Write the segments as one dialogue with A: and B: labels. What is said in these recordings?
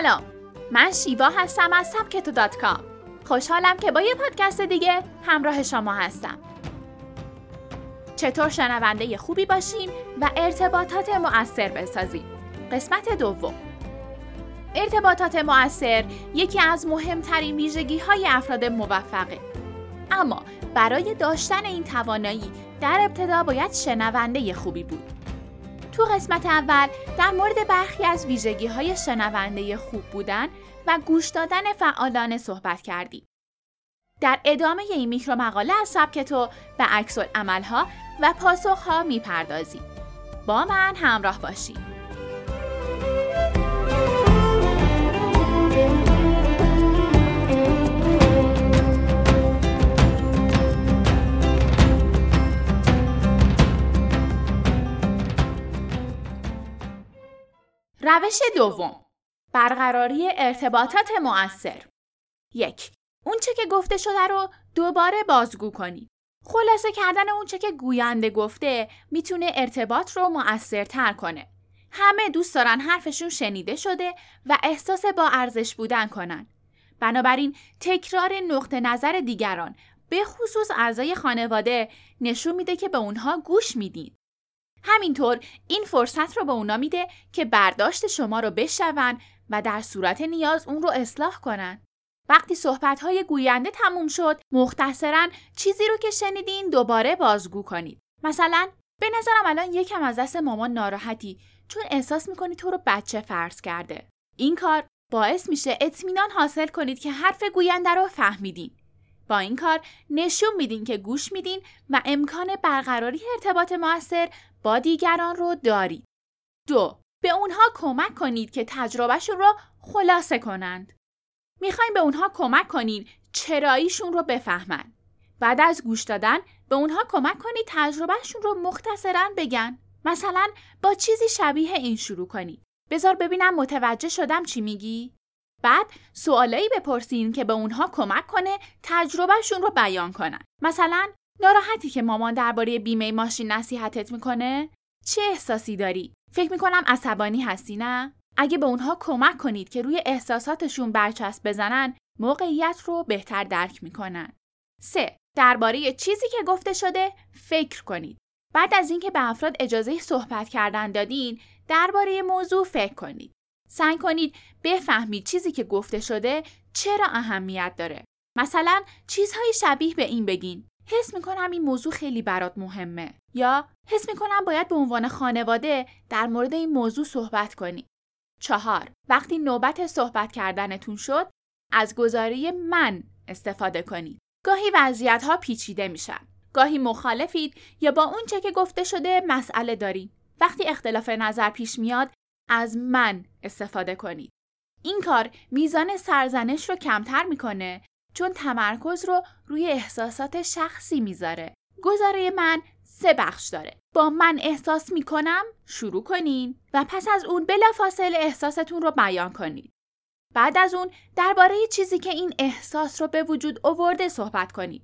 A: سلام. من شیوا هستم از سبکتو دات کام. خوشحالم که با یه پادکست دیگه همراه شما هستم. چطور شنونده خوبی باشیم و ارتباطات مؤثر بسازیم؟ قسمت دوم. ارتباطات مؤثر یکی از مهمترین ویژگی های افراد موفقه. اما برای داشتن این توانایی در ابتدا باید شنونده خوبی بود. تو قسمت اول در مورد برخی از ویژگی های شنونده خوب بودن و گوش دادن فعالانه صحبت کردیم. در ادامه این میکرو مقاله از سبک تو به عکس عملها و پاسخها می‌پردازیم. با من همراه باشید. روش دوم. برقراری ارتباطات مؤثر. یک اونچه که گفته شده رو دوباره بازگو کنید خلاصه کردن اونچه که گوینده گفته می‌تونه ارتباط رو مؤثرتر کنه. همه دوست دارن حرفشون شنیده شده و احساس با ارزش بودن کنن. بنابراین تکرار نقطه نظر دیگران به خصوص اعضای خانواده نشون میده که به اونها گوش میدین. همینطور این فرصت رو به اونا میده که برداشت شما رو بشنون و در صورت نیاز اون رو اصلاح کنن. وقتی صحبت گوینده تموم شد، مختصرا چیزی رو که شنیدین دوباره بازگو کنید. مثلا به نظرم الان یکم از دست مامان ناراحتی چون احساس می‌کنی تو رو بچه فرض کرده. این کار باعث میشه اطمینان حاصل کنید که حرف گوینده رو فهمیدین. با این کار نشون میدین که گوش میدین و امکان برقراری ارتباط موثر با دیگران رو دارید. دو به اونها کمک کنید که تجربهشون رو خلاصه کنند. می‌خوایم به اونها کمک کنید چراییشون رو بفهمن. بعد از گوش دادن به اونها کمک کنید تجربهشون رو مختصرا بگن. مثلا با چیزی شبیه این شروع کنید. بذار ببینم متوجه شدم چی میگی؟ بعد سوالایی بپرسین که به اونها کمک کنه تجربهشون رو بیان کنن. مثلا ناراحتی که مامان درباره بیمه ماشین نصیحتت می‌کنه؟ چه احساسی داری؟ فکر می‌کنم عصبانی هستی نه؟ اگه به اونها کمک کنید که روی احساساتشون برچسب بزنن، موقعیت رو بهتر درک می‌کنن. 3. درباره چیزی که گفته شده فکر کنید. بعد از اینکه به افراد اجازه صحبت کردن دادین، درباره موضوع فکر کنید. سعی کنید بفهمید چیزی که گفته شده چرا اهمیت داره. مثلا چیزهای شبیه به این بگین. حس می‌کنم این موضوع خیلی برات مهمه یا حس می‌کنم باید به عنوان خانواده در مورد این موضوع صحبت کنی. چهار وقتی نوبت صحبت کردنتون شد از گزاره من استفاده کنید. گاهی وضعیت ها پیچیده میشن. گاهی مخالفید یا با اونچه که گفته شده مسئله دارید. وقتی اختلاف نظر پیش میاد از من استفاده کنید. این کار میزان سرزنش رو کمتر می‌کنه چون تمرکز رو روی احساسات شخصی می‌ذاره. گزاره من سه بخش داره. با من احساس می‌کنم شروع کنین و پس از اون بلافاصله احساستون رو بیان کنید. بعد از اون درباره چیزی که این احساس رو به وجود آورده صحبت کنید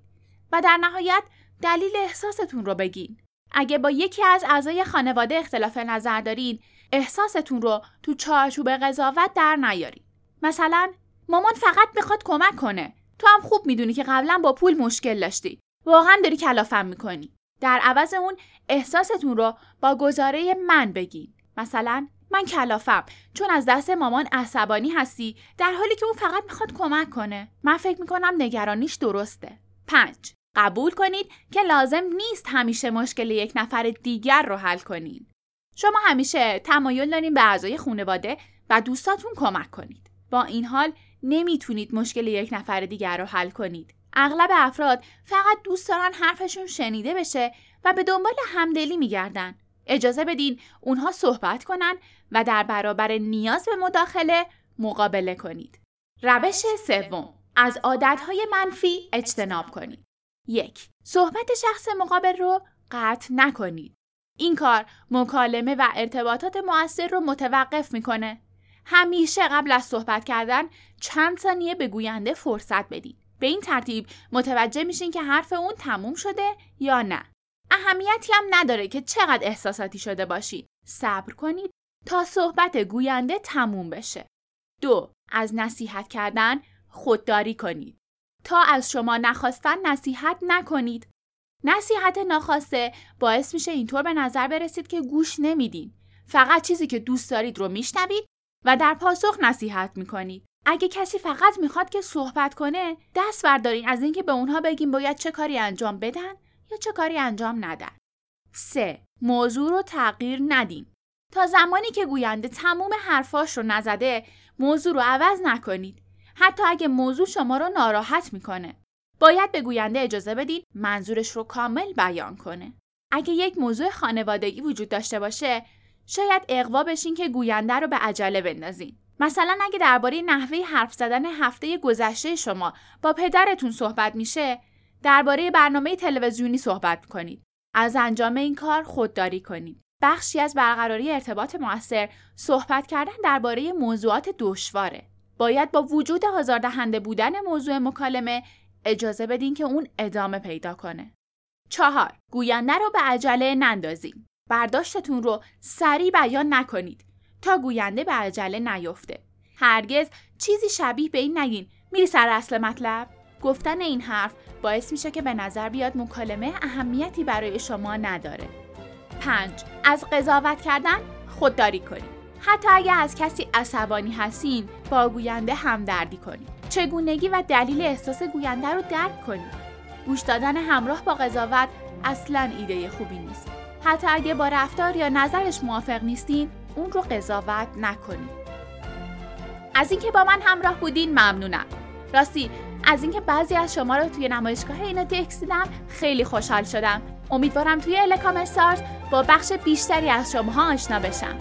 A: و در نهایت دلیل احساستون رو بگین. اگه با یکی از اعضای خانواده اختلاف نظر دارین احساستون رو تو چارچوب قضاوت در نیارید. مثلا مامان فقط می‌خواد کمک کنه. تو هم خوب می‌دونی که قبلا با پول مشکل داشتی. واقعا داری کلافم می‌کنی. در عوض اون احساستون رو با گزاره من بگین. مثلا من کلافم. چون از دست مامان عصبانی هستی در حالی که اون فقط می‌خواد کمک کنه. من فکر می‌کنم نگرانیش درسته. پنج. قبول کنید که لازم نیست همیشه مشکل یک نفر دیگر رو حل کنین. شما همیشه تمایل دارین به اعضای خانواده و دوستاتون کمک کنید با این حال نمی‌تونید مشکل یک نفر دیگر رو حل کنید. اغلب افراد فقط دوست دارن حرفشون شنیده بشه و به دنبال همدلی میگردن. اجازه بدین اونها صحبت کنن و در برابر نیاز به مداخله مقابله کنید. روش سوم از عادتهای منفی اجتناب کنید. یک صحبت شخص مقابل رو قطع نکنید. این کار مکالمه و ارتباطات مؤثر رو متوقف می‌کنه همیشه قبل از صحبت کردن چند ثانیه به گوینده فرصت بدید. به این ترتیب متوجه میشین که حرف اون تموم شده یا نه. اهمیتی هم نداره که چقدر احساساتی شده باشید. صبر کنید تا صحبت گوینده تموم بشه. دو از نصیحت کردن خودداری کنید. تا از شما نخواستن نصیحت نکنید. نصیحت ناخواسته باعث میشه اینطور به نظر برسید که گوش نمیدین. فقط چیزی که دوست دارید رو میشنوید و در پاسخ نصیحت می‌کنید. اگه کسی فقط می‌خواد که صحبت کنه دست بردارین از اینکه به اونها بگیم باید چه کاری انجام بدن یا چه کاری انجام ندن. 3. موضوع رو تغییر ندین. تا زمانی که گوینده تموم حرفاش رو نزده موضوع رو عوض نکنید. حتی اگه موضوع شما رو ناراحت می‌کنه. باید به گوینده اجازه بدید منظورش رو کامل بیان کنه. اگه یک موضوع خانوادگی وجود داشته باشه شاید اقوا بشین که گوینده رو به عجله بندازین. مثلا اگه درباره نحوه حرف زدن هفته گذشته شما با پدرتون صحبت میشه درباره برنامه تلویزیونی صحبت کنید از انجام این کار خودداری کنید بخشی از برقراری ارتباط موثر صحبت کردن درباره موضوعات دشواره باید با وجود آزاردهنده بودن موضوع مکالمه اجازه بدین که اون ادامه پیدا کنه. چهار گوینده رو به عجله نندازین. برداشتتون رو سریع بیان نکنید تا گوینده به عجله نیفته. هرگز چیزی شبیه به این نگین. میری سر اصل مطلب؟ گفتن این حرف باعث میشه که به نظر بیاد مکالمه اهمیتی برای شما نداره. 5. از قضاوت کردن خودداری کنید. حتی اگر از کسی عصبانی هستین با گوینده همدردی کنید. چگونگی و دلیل احساس گوینده رو درک کنید گوش دادن همراه با قضاوت اصلا ایده خوبی نیست. حتی اگه با رفتار یا نظرش موافق نیستین اون رو قضاوت نکنید از اینکه با من همراه بودین ممنونم. راستی از اینکه بعضی از شما رو توی نمایشگاه اینا تکس دیدم خیلی خوشحال شدم. امیدوارم توی الکام با بخش بیشتری از شما آشنا بشم.